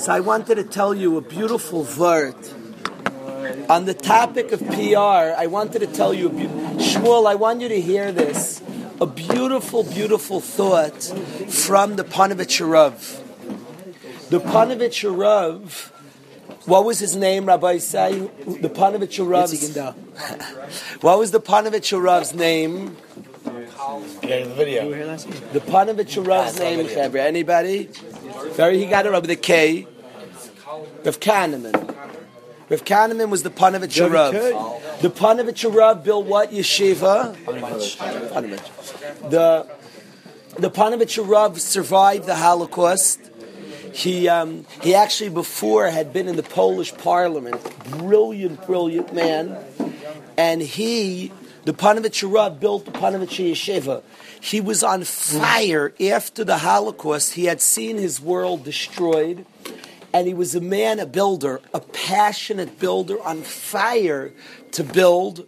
So I wanted to tell you a beautiful word. On the topic of PR, I wanted to tell you, a be- Shmuel, I want you to hear this. A beautiful, beautiful thought from the Panovich Rav. The Panovich Rav, what was his name, Rabbi Say? The Panovich Rav's. what was the Panovich Rav's name? Yeah, the video. The Panovich Rav's name, Anybody? Very, he got it up the a K. Rav Kahaneman. Rav Kahaneman was the Panovich Rav. The Panovich Rav built what yeshiva? Panovich. The the Panovich Rav survived the Holocaust. He um, he actually before had been in the Polish Parliament. Brilliant, brilliant man, and he the Panovich Rav built the Panovich Yeshiva. He was on fire after the Holocaust. He had seen his world destroyed, and he was a man, a builder, a passionate builder, on fire to build,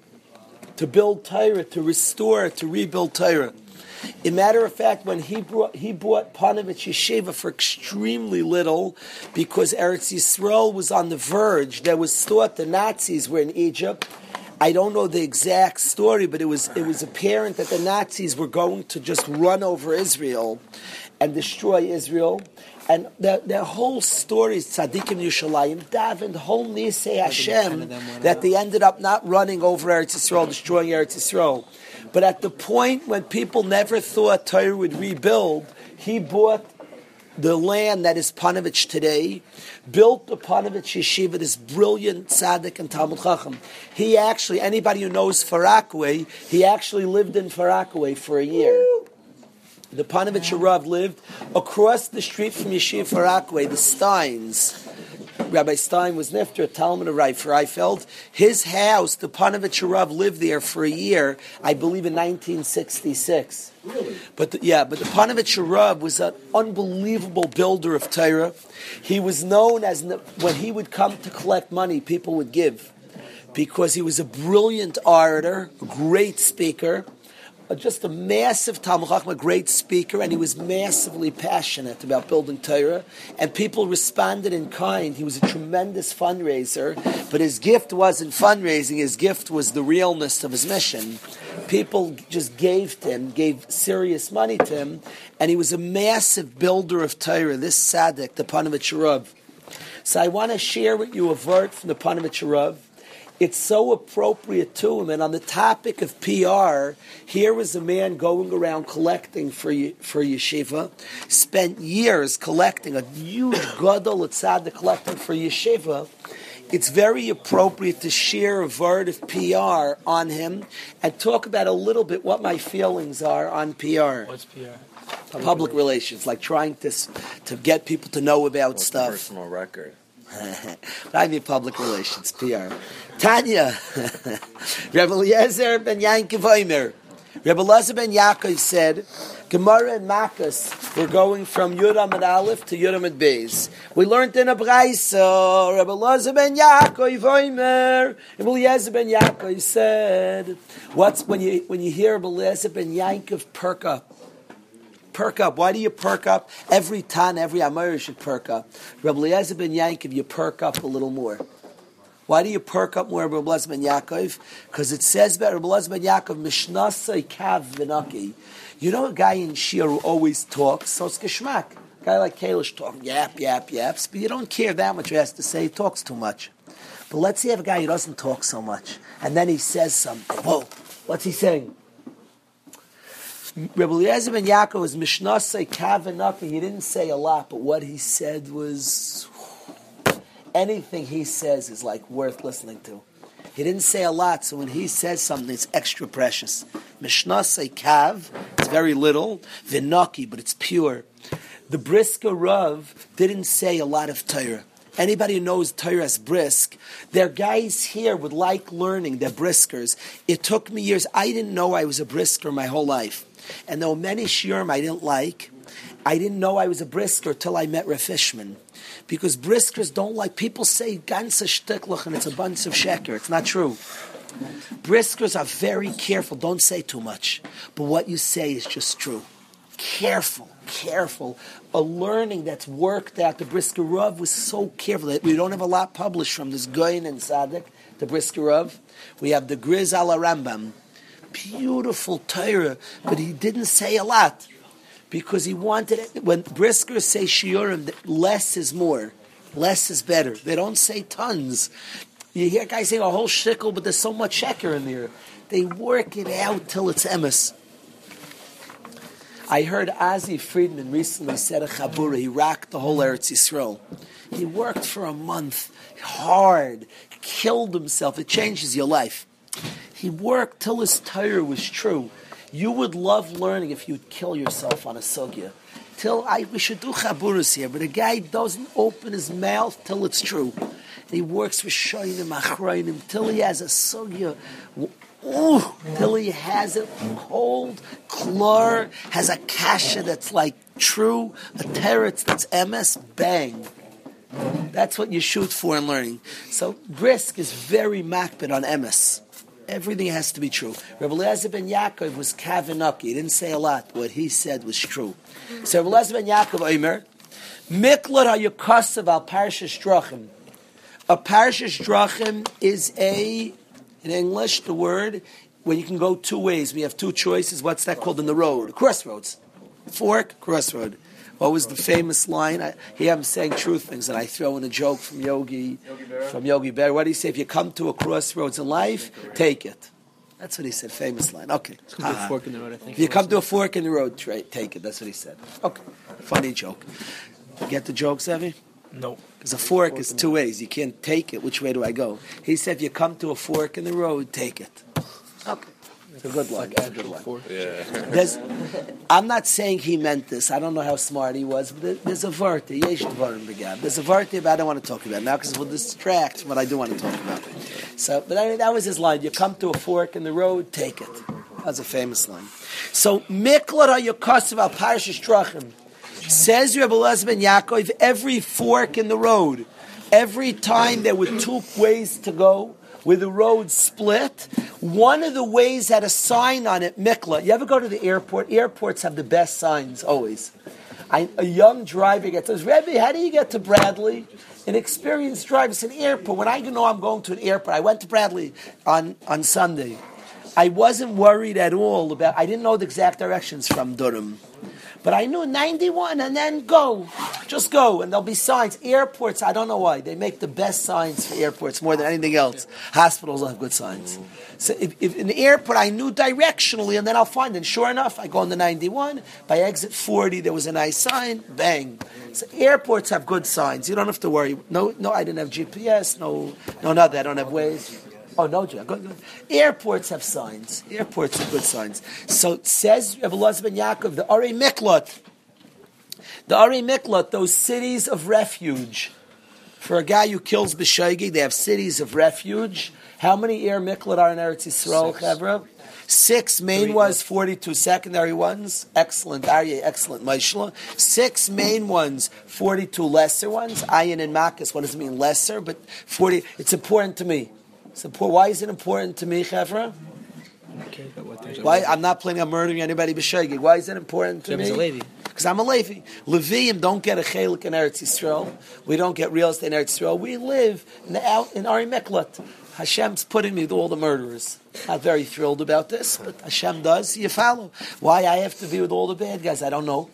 to build Torah, to restore, to rebuild Torah. A matter of fact, when he brought he bought Panovich Yeshiva for extremely little, because Eretz Yisrael was on the verge. There was thought the Nazis were in Egypt. I don't know the exact story, but it was it was apparent that the Nazis were going to just run over Israel and destroy Israel. And their, their whole story is Tzaddikim Yushalayim, Daven, whole Nisei Hashem, that they ended up not running over Eretz Yisrael, destroying Eretz Yisrael. But at the point when people never thought Torah would rebuild, he bought the land that is Panovich today, built the Panovich Yeshiva, this brilliant tzaddik and Talmud Chacham. He actually, anybody who knows Farakwe, he actually lived in Farakwe for a year. The Panovich Rav lived across the street from Yeshiva Farakwe, the Steins. Rabbi Stein was nifter, Talmud of Rav Reifeld. His house, the Panovich Rav lived there for a year, I believe in 1966. Really? But the, yeah, but the Panovich Rav was an unbelievable builder of Torah. He was known as when he would come to collect money, people would give because he was a brilliant orator, a great speaker, just a massive Talmud Chacham, a great speaker, and he was massively passionate about building Torah. And people responded in kind. He was a tremendous fundraiser, but his gift wasn't fundraising. His gift was the realness of his mission. People just gave to him, gave serious money to him, and he was a massive builder of Torah. This Sadik, the Panovich Rav. So I want to share with you a word from the Panovich Rav it's so appropriate to him. And on the topic of PR, here was a man going around collecting for for yeshiva, spent years collecting a huge gadol tzaddik collecting for yeshiva. It's very appropriate to share a word of PR on him and talk about a little bit what my feelings are on PR. What's PR? Public, Public relations, like trying to to get people to know about stuff. Personal record. I mean public relations, PR. Tanya, Rebbe Eliezer ben Yankov Omer. Rebbe Eliezer ben Yaakov said, Gemara and Makkos, we're going from Yuram and Aleph to Yuram and Beis. We learned in a Braisa, Rebbe Eliezer ben Yaakov Omer. Rebbe Eliezer ben Yaakov said, what's, when you, when you hear Rebbe Eliezer ben Yaakov perk up, perk up. Why do you perk up? Every tan, every Amir should perk up. Rabbi Eliezer ben Yaakov, you perk up a little more. Why do you perk up more, Rabbi Eliezer ben Yaakov? Because it says about Rabbi Eliezer ben Yaakov, Mishnasai kav v'naki. You know a guy in Shir who always talks, so it's geschmack. A guy like Kalish talk, yap, yap, yaps, but you don't care that much what he has to say, he talks too much. But let's say you have a guy who doesn't talk so much, and then he says something. Whoa, what's he saying? Rebbe Eliezer ben Yaakov was Mishnasai Kavanaki. He didn't say a lot, but what he said was anything he says is like worth listening to. He didn't say a lot, so when he says something, it's extra precious. Mishnasai Kav, it's very little. Vinaki, but it's pure. The Brisker Rav didn't say a lot of Torah. Anybody who knows Torah as brisk, there are guys here would like learning. They're briskers. It took me years. I didn't know I was a brisker my whole life. And there were many shiurim I didn't like. I didn't know I was a brisker till I met Rav. Because briskers don't like, people say ganze shtiklach and it's a bunch of sheker. It's not true. Briskers are very careful. Don't say too much. But what you say is just true. careful, careful. A learning that's worked out. The Brisker Rav was so careful that we don't have a lot published from this Goyin and Sadik, the Brisker Rav. We have the Griz ala Rambam. Beautiful Torah, but he didn't say a lot because he wanted it. When Brisker say Shiurim, less is more, less is better. They don't say tons. You hear guys saying a whole shtickle, but there's so much sheker in there. They work it out till it's emes. I heard Azi Friedman recently said a chabura. He rocked the whole Eretz Yisrael. He worked for a month, hard, killed himself. It changes your life. He worked till his Torah was true. You would love learning if you'd kill yourself on a sugya. Till I, we should do chaburas here, but a guy doesn't open his mouth till it's true. And he works with shoynim, achrayim, till he has a sugya. Ooh, till he has it cold, clear, has a kasha that's like true, a teretz that's MS, bang. That's what you shoot for in learning. So brisk is very makbid on MS. Everything has to be true. Rabbi Eliezer ben Yaakov was kavanaki. He didn't say a lot. What he said was true. So Rabbi Eliezer ben Yaakov Omer, Miklat HaYukasav al Parshas Drachim. A Parshas Drachim is a, in English, the word, when you can go two ways. We have two choices. What's that called in the road? Crossroads. Fork, crossroad. What was the famous line? I, here I'm saying truth things, and I throw in a joke from Yogi, Yogi from Yogi Berra. What do you say? If you come to a crossroads in life, take it. That's what he said. Famous line. Okay. Uh, fork in the road, I think. If you come to a fork in the road, try, take it. That's what he said. Okay. Funny joke. You get the joke, Sevi? No. Because a fork, fork is two ways. You can't take it. Which way do I go? He said, if you come to a fork in the road, take it. Okay. It's a good one. Like it's a good one. Yeah. I'm not saying he meant this. I don't know how smart he was, but there's a varti. Yesh dvarim begab. There's a varti, but I don't want to talk about now because it will distract from what I do want to talk about. So, but I, that was his line. You come to a fork in the road, take it. That's a famous line. So, miklat ha'yokasav al parashish drachim. Says Rebbe ben Yaakov, every fork in the road, every time there were two ways to go, where the road split. One of the ways had a sign on it, Mikla. You ever go to the airport? Airports have the best signs always. I, a young driver gets says, Rebbe, how do you get to Bradley? An experienced driver said, airport. When I know I'm going to an airport, I went to Bradley on, on Sunday. I wasn't worried at all about, I didn't know the exact directions from Durham. But I knew 91 and then go. Just go. And there'll be signs. Airports, I don't know why. They make the best signs for airports more than anything else. Hospitals have good signs. So if, if the airport I knew directionally and then I'll find it. sure enough, I go on the 91. By exit 40, there was a nice sign. Bang. So airports have good signs. You don't have to worry. No, no, I didn't have GPS. No, no, nothing. I don't have Waze. Oh no, good. Airports have signs. Airports have good signs. So it says Rabbi ben Yaakov, the Ari Miklot, the Ari Miklot, those cities of refuge. For a guy who kills B'Shaigi, they have cities of refuge. How many air Miklot are in Eretz Yisrael, Chevra? Six main Three. ones, 42 secondary ones. Excellent, Aryeh, excellent, Maishla. Six main ones, 42 lesser ones. Ayin and Makas, what does it mean, lesser? But 40, it's important to me. So why is it important to me, Chevra? Why I'm not planning on murdering anybody b'shegig. Why is it important to me? Because I'm a Levi. Leviim don't get a chelik in Eretz Yisrael. We don't get real estate in Eretz Yisrael. We live in the out in Ari Miklat. Hashem's putting me with all the murderers. Not very thrilled about this, but Hashem does. You follow. Why I have to be with all the bad guys? I don't know.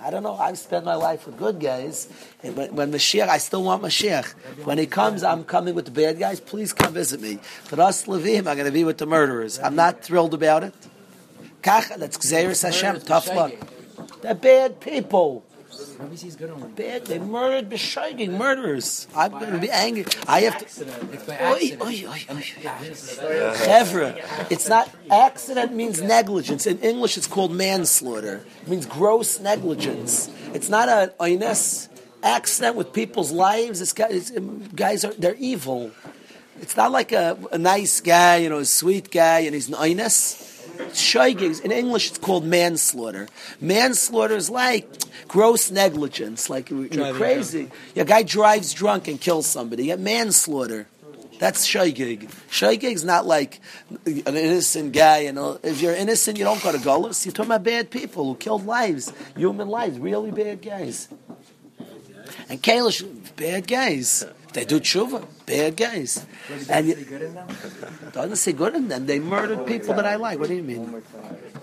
I don't know. I've spent my life with good guys. And when, when Mashiach, I still want Mashiach. When he comes, I'm coming with the bad guys. Please come visit me. But us Levim, I'm going to be with the murderers. I'm not thrilled about it. Kach, that's Gzeris Hashem. Tough luck. They're bad people. Bad. They murdered B'shayging, murderers. I'm going to be angry. I have to. Oy, oy, oy, Chevra. It's not. Accident means negligence. In English, it's called manslaughter. It means gross negligence. It's not a oines accident with people's lives. It's guys, guys are they're evil. It's not like a, a nice guy, you know, a sweet guy, and he's an oines. Shoigig, in English, it's called manslaughter. Manslaughter is like gross negligence, like you're crazy. Your guy drives drunk and kills somebody. You get manslaughter. That's shaygig. Shaygig is not like an innocent guy. You know, if you're innocent, you don't go to Golos. You're talking about bad people who killed lives, human lives, really bad guys. And Kalish, bad guys. They do tshuva, bad guys. And you, doesn't say good in them. They murdered people that I like. What do you mean?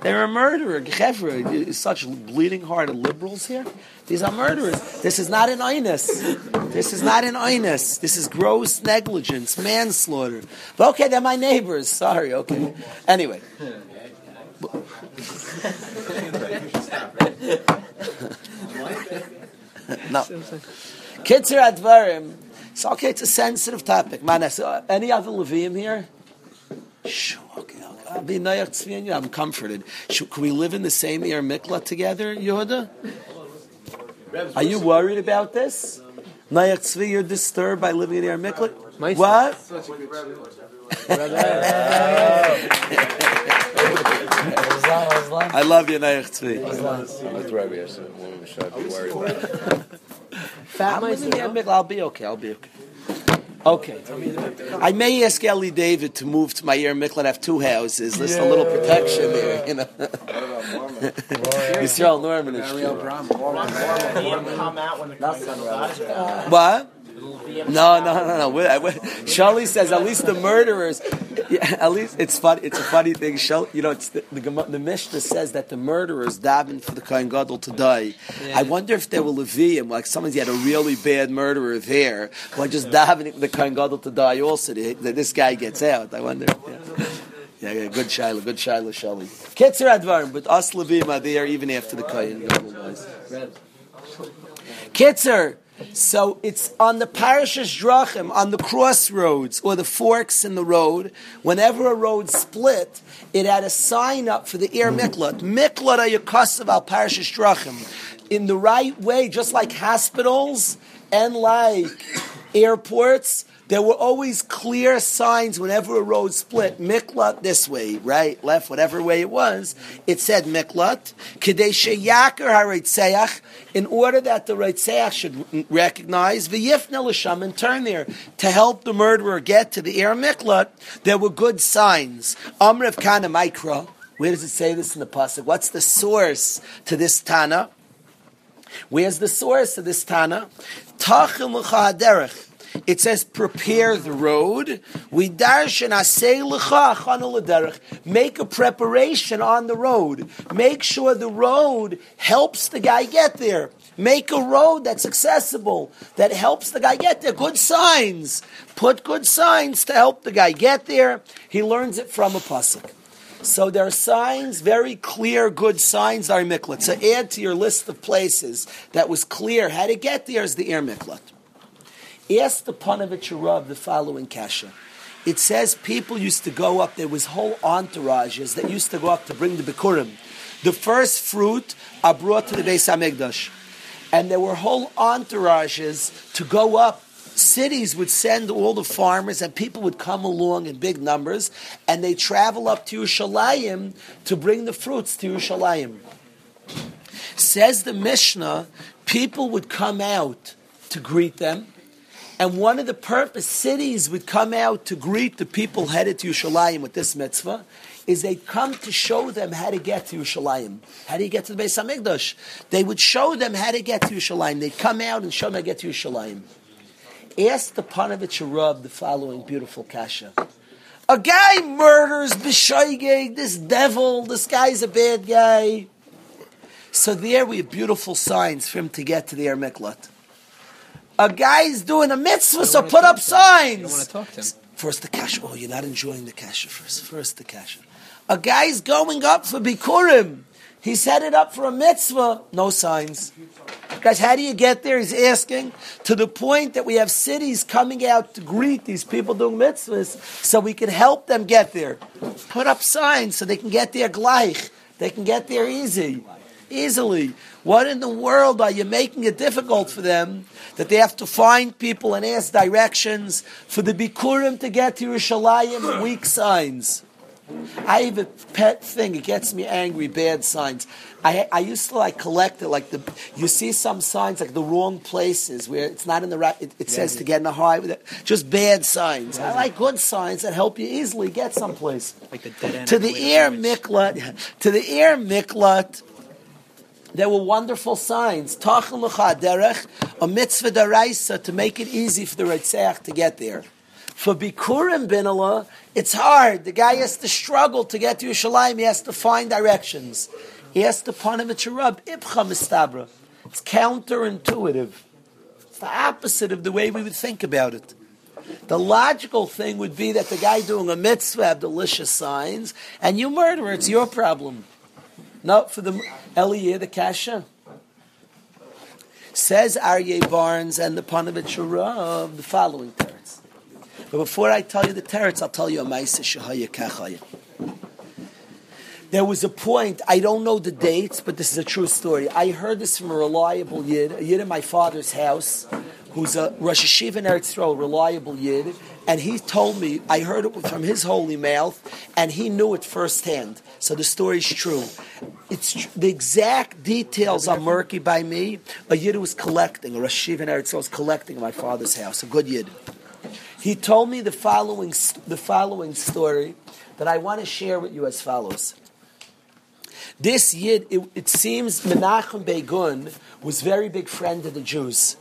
They're a murderer. Chevra, such bleeding hearted liberals here. These are murderers. This is not an inus. This is not an inus. This is gross negligence, manslaughter. But okay, they're my neighbors. Sorry. Okay. Anyway. no. Kitzer Advarim. So okay, it's a sensitive topic. Manas, uh, any other Levium here? Sure, okay, okay. I'll be I'm comforted. Should, can we live in the same Eir Mikla together, Yehuda? Are you worried about this? Nayach Tzvi, you're disturbed by living in Eir Mikla? What? I love you, Nayach Tzvi. That's Rabbi Yosef. should be worried I'll be okay. I'll be okay. Okay. I may ask Ellie David to move to my ear Mikla and have two houses. There's yeah. a little protection there, you know. Yisrael Norman is true. What? No, no, no, no. Shali says at least the murderers. Yeah, at least it's funny. It's a funny thing. Shali, you know, it's the, the, the Mishnah says that the murderers daven for the Kohen Gadol to die. Yeah. I wonder if there were Levium, like someone's had a really bad murderer there, who just davening for the Kohen Gadol to die. Also, that this guy gets out. I wonder. Yeah. Yeah, yeah, good Shaila, good Shaila, Shali. Ketzer Advarim, but us Levim are there even after the Kohen Gadol Ketzer. So it's on the parashas drachim, on the crossroads or the forks in the road. Whenever a road split, it had a sign up for the air miklat. Miklat ayakasav al parashas drachim. In the right way, just like hospitals and like airports, there were always clear signs whenever a road split. Miklat this way, right, left, whatever way it was. It said Miklat. Kadesha Yakar Haritzeach, in order that the Reitzeach should recognize V'yifna L'sham and turn there to help the murderer get to the air Miklat. There were good signs. Amrav Kana Mikra. Where does it say this in the pasuk? What's the source to this Tana? Where's the source of this Tana? Tachim. It says, prepare the road. We darshan Make a preparation on the road. Make sure the road helps the guy get there. Make a road that's accessible, that helps the guy get there. Good signs. Put good signs to help the guy get there. He learns it from a pasuk. So there are signs, very clear, good signs are miklat. So add to your list of places that was clear how to get there is the air miklat. Ask the Panovich Rav the following kasha. It says people used to go up, there was whole entourages that used to go up to bring the Bikurim. The first fruit are brought to the Beis HaMikdash. And there were whole entourages to go up. Cities would send all the farmers and people would come along in big numbers and they travel up to Yerushalayim to bring the fruits to Yerushalayim. Says the Mishnah, people would come out to greet them and one of the purpose cities would come out to greet the people headed to Yerushalayim with this mitzvah is they'd come to show them how to get to Yerushalayim. How do you get to the Beis Hamikdash? They would show them how to get to Yerushalayim. They'd come out and show them how to get to Yerushalayim. Ask the Panovich the following beautiful kasha. A guy murders B'shoigeg, this devil, this guy's a bad guy. So there we have beautiful signs for him to get to the Ermiklat. A guy's doing a mitzvah, so put up signs. First the kasha. Oh, you're not enjoying the kasha first. First the kasha. A guy's going up for bikurim. He set it up for a mitzvah. No signs. Guys, how do you get there? He's asking to the point that we have cities coming out to greet these people doing mitzvahs so we can help them get there. Put up signs so they can get there gleich. They can get there easy. Easily. What in the world are you making it difficult for them that they have to find people and ask directions for the Bikurim to get to Yerushalayim weak signs? I have a pet thing. It gets me angry. Bad signs. I, I used to like collect it, like the you see some signs like the wrong places where it's not in the right. It, it says to get in the high with it. Just bad signs. I like good signs that help you easily get someplace. Like the dead end To the ear to miklat, to the ear miklat. There were wonderful signs. Lecha derech, a mitzvah daraisa to make it easy for the Ritzach to get there. For Bikurim Binala, it's hard. The guy has to struggle to get to Yerushalayim. He has to find directions. He has to panim. Ibcha mistabra. It's counterintuitive. It's the opposite of the way we would think about it. The logical thing would be that the guy doing a mitzvah have delicious signs, and you murder. It's your problem. No, for the Eliyah, the Kasha. Says Aryeh Barnes and the Panovich Rav the following teretz. But before I tell you the teretz, I'll tell you a Maisa Shahaya Kachaya. There was a point, I don't know the dates, but this is a true story. I heard this from a reliable Yid, a Yid in my father's house, who's a Rosh Hashiva in Eretz Yisrael, reliable Yid, and he told me, I heard it from his holy mouth, and he knew it firsthand. So the story's true. It's tr- the exact details are murky by me. A Yid was collecting, a Rosh Hashiva in Eretz Yisrael was collecting in my father's house, a good Yid. He told me the following, the following story that I want to share with you as follows. This Yid, it, it seems Menachem Begin was very big friend of the Jews,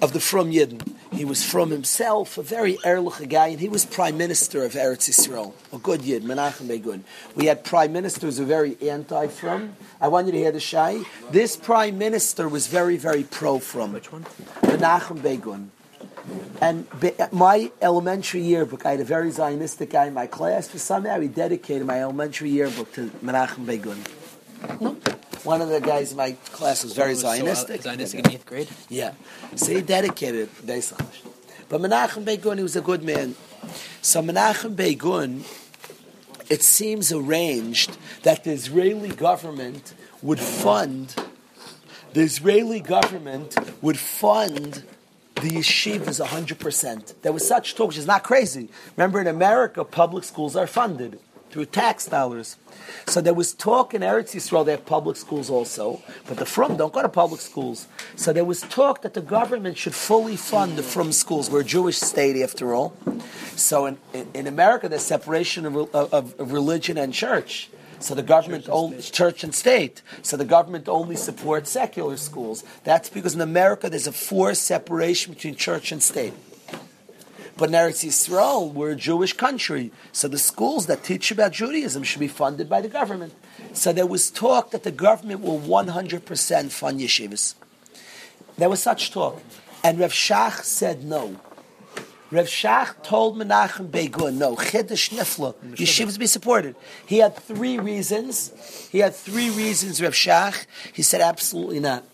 of the From Yidden. He was from himself, a very Erlich guy, and he was prime minister of Eretz Yisrael. A good Yid, Menachem Begin. We had prime ministers who were very anti-From. I want you to hear the Shai. This prime minister was very, very pro-From. Which one? Menachem Begin. And be, my elementary yearbook, I had a very Zionistic guy in my class. For somehow, he dedicated my elementary yearbook to Menachem Begin. One of the guys in my class was very So, uh, Zionistic. Zionistic in eighth grade. Yeah. So he dedicated based. But Menachem Begin, he was a good man. So Menachem Begin, it seems arranged that the Israeli government would fund, the Israeli government would fund the yeshivas 100%. There was such talk, which is not crazy. Remember, in America, public schools are funded through tax dollars. So there was talk in Eretz Yisrael, they have public schools also, but the Frum don't go to public schools. So there was talk that the government should fully fund the Frum schools. We're a Jewish state, after all. So in, in, in America, there's separation of, of, of religion and church. So the government church only church and state. So the government only supports secular schools. That's because in America there's a forced separation between church and state. But in Eretz Yisrael, we're a Jewish country, so the schools that teach about Judaism should be funded by the government. So there was talk that the government will 100% fund yeshivas. There was such talk. And Rav Shach said no. Rav Shach told Menachem Begin, no, Chiddush Nifla, yeshivas be supported. He had three reasons. He had three reasons, Rav Shach. He said absolutely not.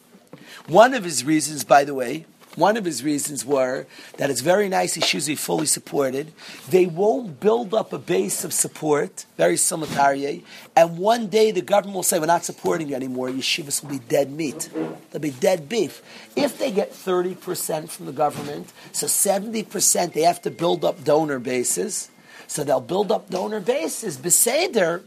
One of his reasons, by the way, one of his reasons were that it's very nice be fully supported. They won't build up a base of support, very similar to Aryeh, and one day the government will say, we're not supporting you anymore, yeshivas will be dead meat. They'll be dead beef. If they get 30% from the government, so 70% they have to build up donor bases, so they'll build up donor bases. Beseder,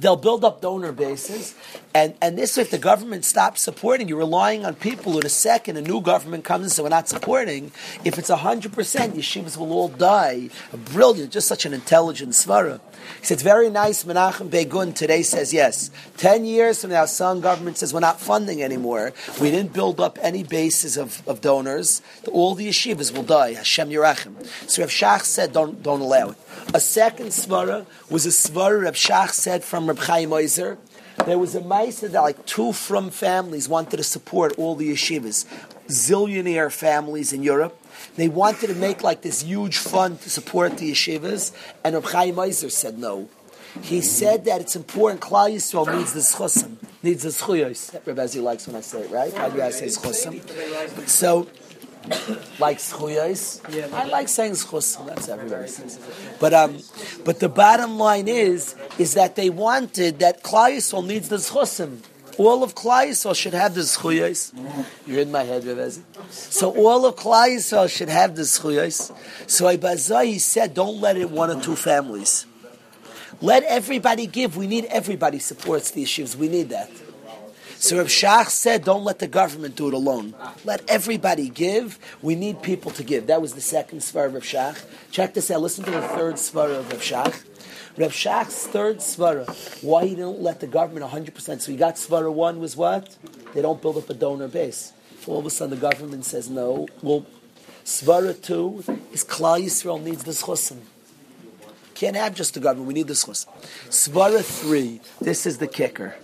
they'll build up donor bases, and, and this way, if the government stops supporting, you're relying on people who, a second a new government comes and says, we're not supporting. If it's 100%, yeshivas will all die. Brilliant, just such an intelligent svara. He said, it's very nice, Menachem Begin today says yes. Ten years from now, some government says we're not funding anymore. We didn't build up any bases of, of donors. All the yeshivas will die. Hashem Yerachim. So Rav Shach said, don't, don't allow it. A second svara was a svara Rav Shach said from Reb Chaim Oizer. There was a mice that like two from families wanted to support all the yeshivas. Zillionaire families in Europe. They wanted to make like this huge fund to support the yeshivas, and Reb Chaim Oizer said no. He said that it's important. Klal Yisrael needs the schusim, needs the schuyos. Reb Ezra likes when I say it, right? How do I say? So, like schuyos. I like saying schusim. That's everybody says. But um, but the bottom line is is that they wanted that Yisrael needs the schusim. All of Yisrael should have the schuyos. You're in my head, Reb Ezra. So all of Yisrael should have the schuyos. So Ibazai said, don't let it one or two families. Let everybody give. We need everybody supports the issues. We need that. So Rav Shach said, don't let the government do it alone. Let everybody give. We need people to give. That was the second svar of Rav Shach. Check this out. Listen to the third svar of Rav Shach. Rav Shach's third svara, why he didn't let the government 100%. So he got svara one was what? They don't build up a donor base. All of a sudden the government says no. Well, svara two is Klal Yisrael needs the chusim. Can't have just the government. We need the schus. Svara three. This is the kicker.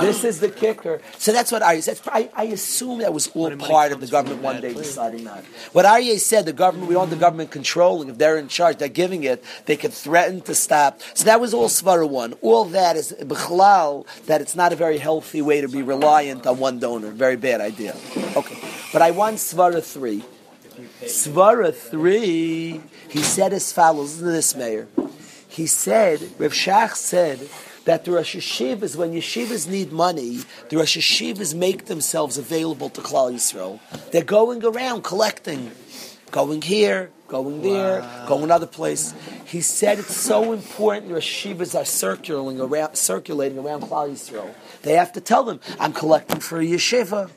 This is the kicker. So that's what Aryeh said. I, I assume that was all part of the government one day deciding that. What Aryeh said, the government, we want the government controlling. If they're in charge, they're giving it. They could threaten to stop. So that was all Svara one. All that is bichlal that it's not a very healthy way to be reliant on one donor. Very bad idea. Okay, but I want Svara three. Svara 3, he said as follows, listen to this, Mayor. He said, Rav Shach said, that the Rosh when yeshivas need money, the Rosh make themselves available to Klal Yisrael. They're going around collecting, going here, going there, wow. going another place. He said it's so important the Rosh are circulating around, circulating around Klal Yisrael. They have to tell them, I'm collecting for a yeshiva.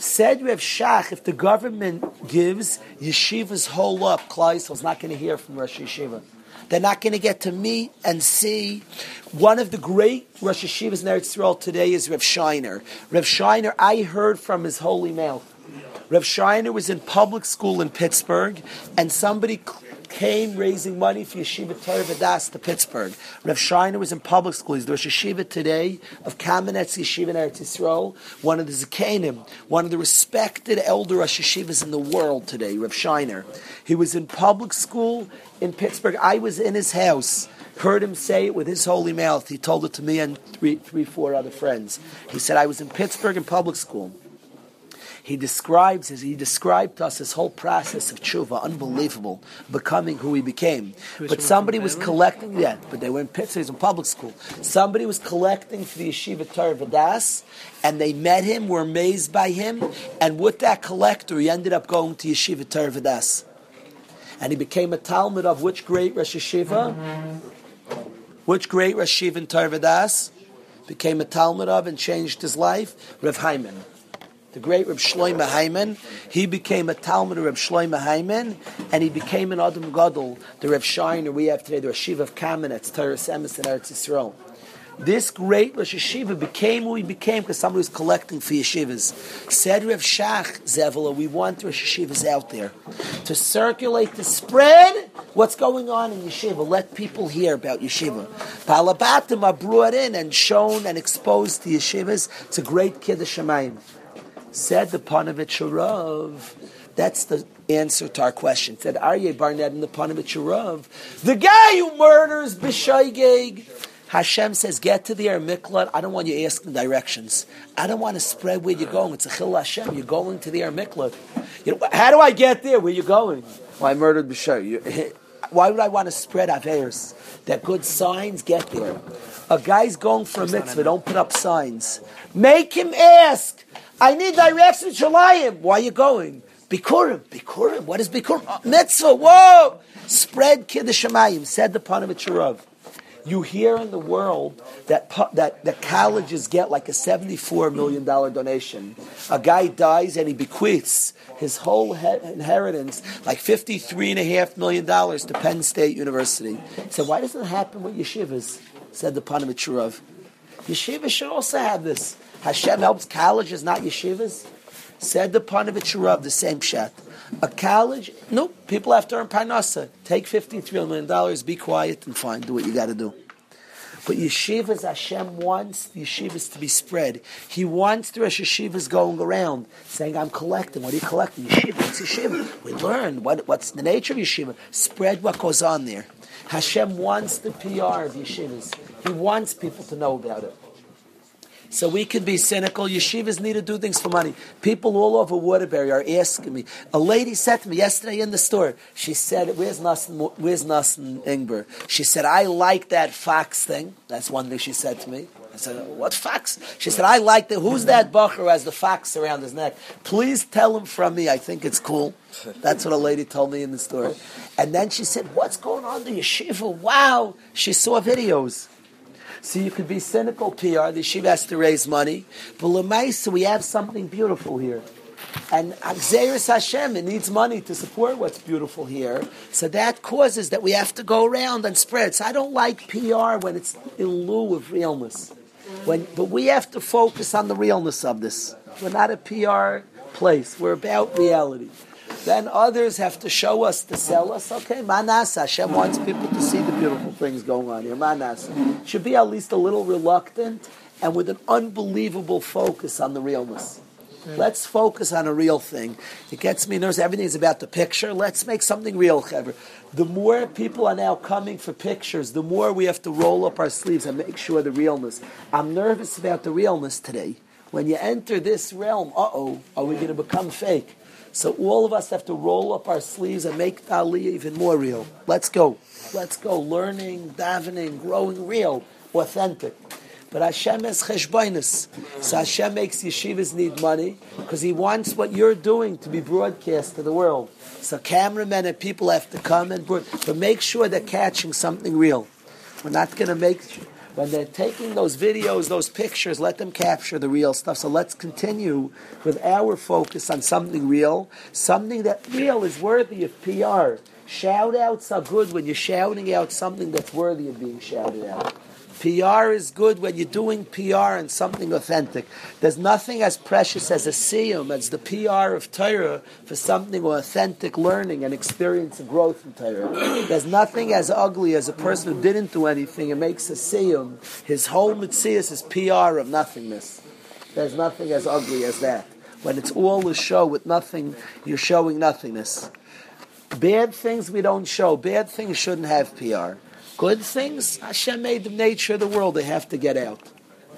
Said Rev Shach, if the government gives, yeshiva's whole up, Klal is not going to hear from Rosh Yeshiva. They're not going to get to meet and see. One of the great Rosh Yeshivas in Eretz Yisrael today is Rev Scheiner. Rev Scheiner, I heard from his holy mouth. Rev Scheiner was in public school in Pittsburgh, and somebody came raising money for Yeshiva Torah Vodaas to Pittsburgh. Rav Scheiner was in public school. He's the Rosh Yeshiva today of Kamenetz Yeshiva in Eretz Yisrael, one of the Zakanim, one of the respected elder Rosh Yeshivas in the world today, Rav Scheiner. He was in public school in Pittsburgh. I was in his house heard him say it with his holy mouth. He told it to me and three, three, four other friends. He said, I was in Pittsburgh in public school he describes his, he described to us his whole process of tshuva, unbelievable, becoming who he became. But somebody was collecting, yeah, but they were in Pittsburgh, in public school. Somebody was collecting for the yeshiva Torah Vodaas, and they met him, were amazed by him, and with that collector, he ended up going to yeshiva Torah Vodaas. And he became a Talmud of which great Rosh Yeshiva? Which great Rosh Yeshiva in Torah Vodaas? Became a Talmud of and changed his life? Rav Heiman the great Reb Shloimeh Heiman. He became a Talmud of Reb Shloimeh Heiman, and he became an Adam Gadol, the Reb Scheiner we have today, the Rashiv of Kamenetz, Teres Emes, and Eretz Yisrael. This great Rosh Yeshiva became who he became because somebody was collecting for yeshivas. Said Rev Shach Zevela, we want Rosh Yeshivas out there to circulate, to spread what's going on in yeshiva. Let people hear about yeshiva. Balabatim are brought in and shown and exposed to yeshivas. It's a great kiddush shemayim. Said the Panovich Rav. That's the answer to our question. Said Aryeh Barnett in the Panovich Rav. The guy who murders B'Shaygeg. Hashem says, get to the Air Miklat. I don't want you asking directions. I don't want to spread where you're going. It's a chil Hashem. You're going to the Air Miklat. You know, how do I get there? Where you going? Well, I murdered B'Shay. Why would I want to spread Averis? That good signs get there. A guy's going for a mitzvah. Don't put up signs. Make him ask. I need directions, Shalayim. Why are you going? Bikurim. Bikurim. What is Bikurim? Oh, mitzvah. Whoa! Spread Kiddush Shemayim. Said the Panovich You hear in the world that, that that colleges get like a $74 million donation. A guy dies and he bequeaths his whole inheritance, like $53.5 million to Penn State University. He said, why doesn't it happen with yeshivas? Said the Panovich Yeshivas should also have this. Hashem helps colleges, not yeshivas. Said the Panovich Rav, the same shat. A college, no, people have to earn parnasa. Take $53 million, be quiet and fine, do what you got to do. But yeshivas, Hashem wants the yeshivas to be spread. He wants the Rosh yeshivas going around saying, I'm collecting. What are you collecting? Yeshiva, what's yeshiva? We learn what, what's the nature of yeshiva. Spread what goes on there. Hashem wants the PR of yeshivas. He wants people to know about it. So we can be cynical. Yeshivas need to do things for money. People all over Waterbury are asking me. A lady said to me yesterday in the store, she said, where's Nassen, where's Nassen Ingber? She said, I like that Fox thing. That's one thing she said to me. I said, what fox? She said, I like the, who's that bucher who has the fox around his neck? Please tell him from me. I think it's cool. That's what a lady told me in the store. And then she said, what's going on the yeshiva? Wow. She saw videos. So you could be cynical PR, the yeshiva has to raise money. But Lemaisa, we have something beautiful here. And Xeris Hashem, it needs money to support what's beautiful here. So that causes that we have to go around and spread. So I don't like PR when it's in lieu of realness. When, but we have to focus on the realness of this. We're not a PR place. We're about reality. Then others have to show us to sell us. Okay, manas. Hashem wants people to see the beautiful things going on here. Manas should be at least a little reluctant and with an unbelievable focus on the realness. Let's focus on a real thing. It gets me nervous. Everything's about the picture. Let's make something real, Hever. The more people are now coming for pictures, the more we have to roll up our sleeves and make sure the realness. I'm nervous about the realness today. When you enter this realm, uh oh, are we going to become fake? So all of us have to roll up our sleeves and make Dali even more real. Let's go. Let's go. Learning, davening, growing real, authentic. But Hashem has cheshbainis. So Hashem makes yeshivas need money because He wants what you're doing to be broadcast to the world. So cameramen and people have to come and broad, but make sure they're catching something real. We're not going to make when they're taking those videos, those pictures, let them capture the real stuff. So let's continue with our focus on something real, something that real is worthy of PR. Shout outs are good when you're shouting out something that's worthy of being shouted out. PR is good when you're doing PR and something authentic. There's nothing as precious as a siyum, as the PR of Torah for something authentic learning and experience and growth in Torah. There's nothing as ugly as a person who didn't do anything and makes a siyum. His whole mitzias is PR of nothingness. There's nothing as ugly as that. When it's all a show with nothing, you're showing nothingness. Bad things we don't show. Bad things shouldn't have PR. Good things, Hashem made the nature of the world, they have to get out.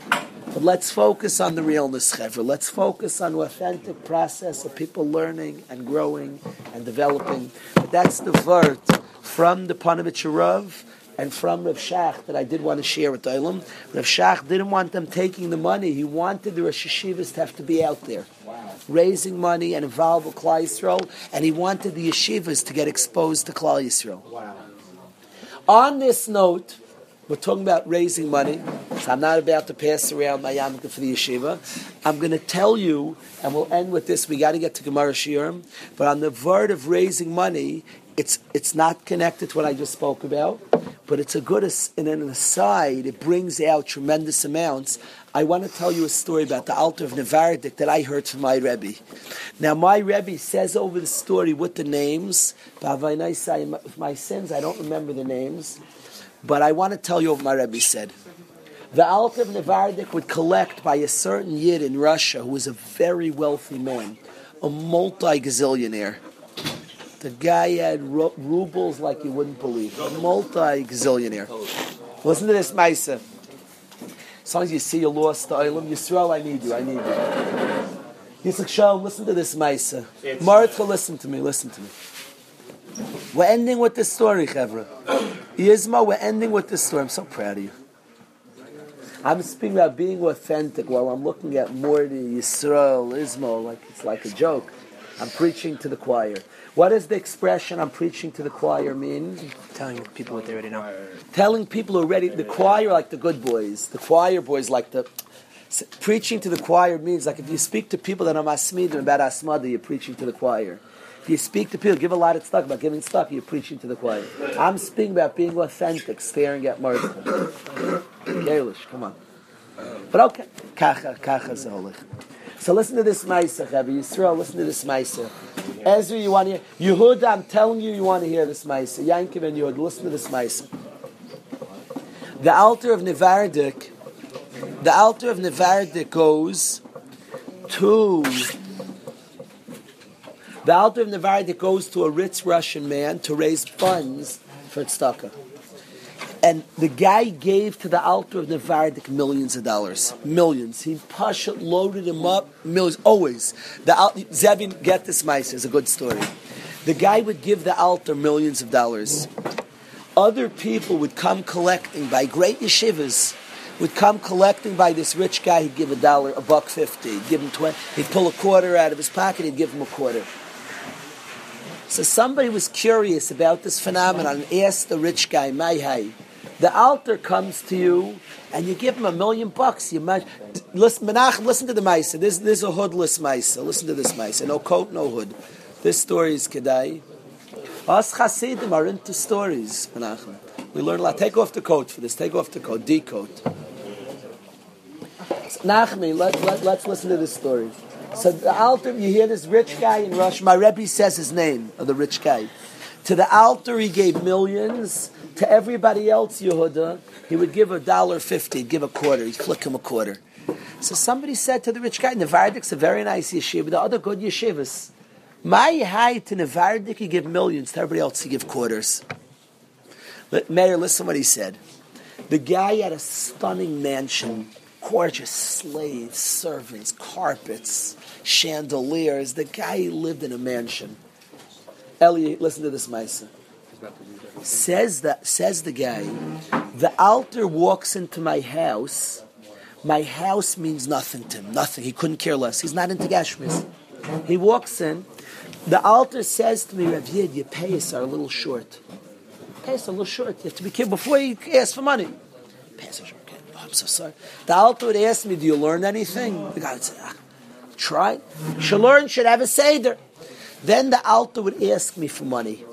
But let's focus on the realness, Chevra. Let's focus on the authentic process of people learning and growing and developing. But that's the word from the Panovich and from Rav Shach that I did want to share with Olam. Rav Shach didn't want them taking the money. He wanted the Rosh Yeshivas to have to be out there. Wow. Raising money and involve with Klal Yisrael, and he wanted the yeshivas to get exposed to Klal Yisrael. Wow. On this note, we're talking about raising money. So I'm not about to pass around my yarmulke for the yeshiva. I'm going to tell you, and we'll end with this. We got to get to Gemara Shiurim, but on the word of raising money, it's it's not connected to what I just spoke about, but it's a good in an aside. It brings out tremendous amounts. I want to tell you a story about the Alter of Nevardik that I heard from my Rebbe. Now, my Rebbe says over the story with the names. With my sins, I don't remember the names, but I want to tell you what my Rebbe said. The Alter of Nevardik would collect by a certain Yid in Russia who was a very wealthy man, a multi gazillionaire. The guy had ru- rubles like you wouldn't believe. A multi gazillionaire. Listen to this, Maisa. As long as you see you lost the Olam, Yisrael, I need you, I need you. Yitzchak Shalom, listen to this Maisa. Martha, listen to me, listen to me. We're ending with this story, Chevra. Yizma, we're ending with this story. I'm so proud of you. I'm speaking about being authentic while I'm looking at Morty, Yisrael, Ismo, like it's like a joke. I'm preaching to the choir. What does the expression "I'm preaching to the choir" mean? Telling people what they already know. Telling people already the choir like the good boys. The choir boys like the preaching to the choir means like if you speak to people that are masmidim about asmada, you're preaching to the choir. If you speak to people, give a lot of stuff about giving stuff, you're preaching to the choir. I'm speaking about being authentic, staring at Martha. Galish, come on. But okay, kacha, kacha So listen to this Maisa, Chavi Yisrael, listen to this Maisa. Ezra, you want to hear? Yehuda, I'm telling you, you want to hear this Maisa. Yankiv and Yehud, listen to this Maisa. The Alter of Nevardik, the Alter of Nevardik goes to the Alter of Nevardik goes to a rich Russian man to raise funds for tzedakah. And the guy gave to the Alter of Nevardik millions of dollars. Millions. He pasha loaded him up, millions. Always. The Zebin, get this mice, is a good story. The guy would give the Alter millions of dollars. Other people would come collecting by great yeshivas, would come collecting by this rich guy. He'd give a dollar, a buck fifty. He'd give him twenty. He'd pull a quarter out of his pocket. He'd give him a quarter. So somebody was curious about this phenomenon and asked the rich guy, "My The Alter comes to you, and you give him a million bucks. You might listen, Menachem, listen to the Maisa. This, this is a hoodless Maisa. Listen to this Maisa. No coat, no hood. This story is Kedai. Us Hasidim are into stories, Menachem. We learn a lot. Take off the coat for this. Take off the coat. D coat. Nachmi, let, let, let's listen to this story. So the Alter, you hear this rich guy in Russia. My Rebbe says his name of the rich guy. To the Alter, he gave millions. To everybody else, Yehuda, he would give a dollar fifty, give a quarter, he'd flick him a quarter. So somebody said to the rich guy, Nevardik's a very nice yeshiva, the other good yeshivas. My height to Nevardik, he give millions, to everybody else, he give quarters. Mayor, listen what he said. The guy had a stunning mansion, gorgeous slaves, servants, carpets, chandeliers. The guy lived in a mansion. Eli, listen to this, Maisa. Says that says the guy, the Alter walks into my house. My house means nothing to him. Nothing. He couldn't care less. He's not into Gashmis. He walks in. The Alter says to me, Rav Yid, your peyos are a little short. Peyos a little short. You have to be careful before you ask for money. Peyos a short. Oh, I'm so sorry. The Alter would ask me, do you learn anything? The guy would say, ah, try. Should learn, should have a Seder. Then the Alter would ask me for money.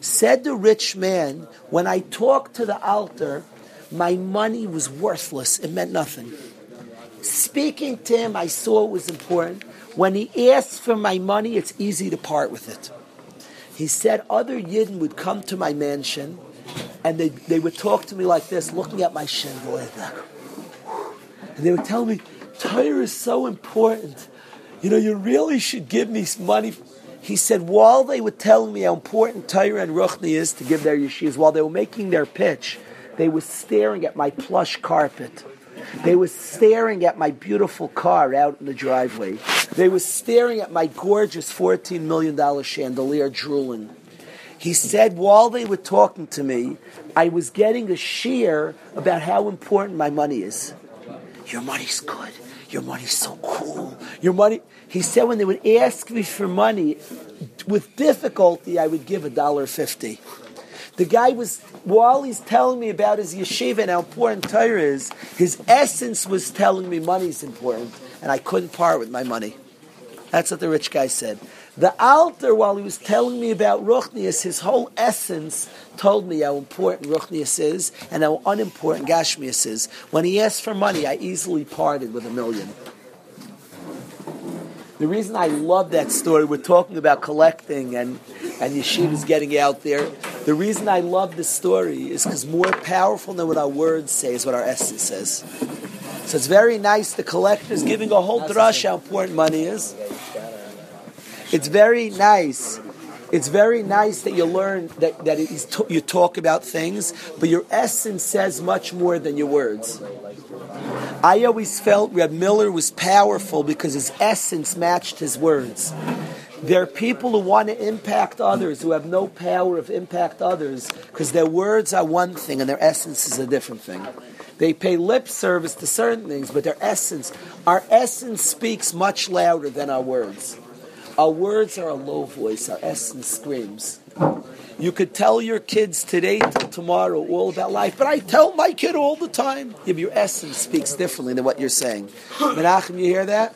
Said the rich man, when I talked to the Alter, my money was worthless. It meant nothing. Speaking to him, I saw it was important. When he asked for my money, it's easy to part with it. He said other Yidden would come to my mansion and they, they would talk to me like this, looking at my chandelier. And they would tell me, Torah is so important. You know, you really should give me some money he said, while they were telling me how important Torah and Ruchni is to give their yeshivas, while they were making their pitch, they were staring at my plush carpet. They were staring at my beautiful car out in the driveway. They were staring at my gorgeous $14 million chandelier drooling. He said, while they were talking to me, I was getting a shiur about how important my money is. Your money's good. Your money's so cool. Your money. He said when they would ask me for money, with difficulty, I would give a dollar fifty. The guy was, while he's telling me about his yeshiva and how important Torah is, his essence was telling me money's important, and I couldn't part with my money. That's what the rich guy said. The Alter, while he was telling me about Ruchnius, his whole essence told me how important Ruchnius is and how unimportant Gashmius is. When he asked for money, I easily parted with a million. The reason I love that story, we're talking about collecting and, and yeshivas getting out there. The reason I love this story is because more powerful than what our words say is what our essence says. So it's very nice. The collector is giving a whole drush how important money is. It's very nice. It's very nice that you learn that, that t- you talk about things, but your essence says much more than your words. I always felt Reb Miller was powerful because his essence matched his words. There are people who want to impact others who have no power of impact others because their words are one thing and their essence is a different thing. They pay lip service to certain things, but their essence, our essence speaks much louder than our words. Our words are a low voice, our essence screams. You could tell your kids today till tomorrow all about life, but I tell my kid all the time. Yeah, your essence speaks differently than what you're saying. Menachem, you hear that?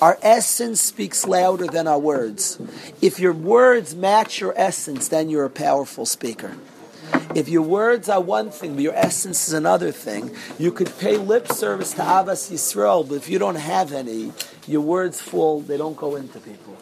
Our essence speaks louder than our words. If your words match your essence, then you're a powerful speaker. If your words are one thing, but your essence is another thing, you could pay lip service to Ahavas Yisrael, but if you don't have any, your words fall, they don't go into people.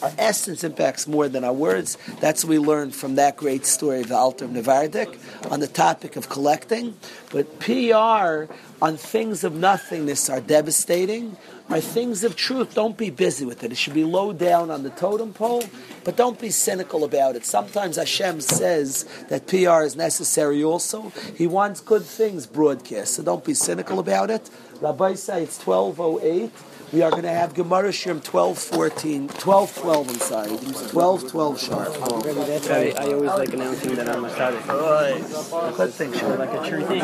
Our essence impacts more than our words. That's what we learned from that great story of the Alter of Nevardik on the topic of collecting. But PR on things of nothingness are devastating. Are things of truth, don't be busy with it. It should be low down on the totem pole, but don't be cynical about it. Sometimes Hashem says that PR is necessary also. He wants good things broadcast, so don't be cynical about it. Rabbi say it's 1208. We are going to have Gemara Shim 12, 14, 12, 12 inside. 12, 12 sharp. Oh, that's why I always like announcing that I'm a Saturday. Good thing, sure. Like a true thing.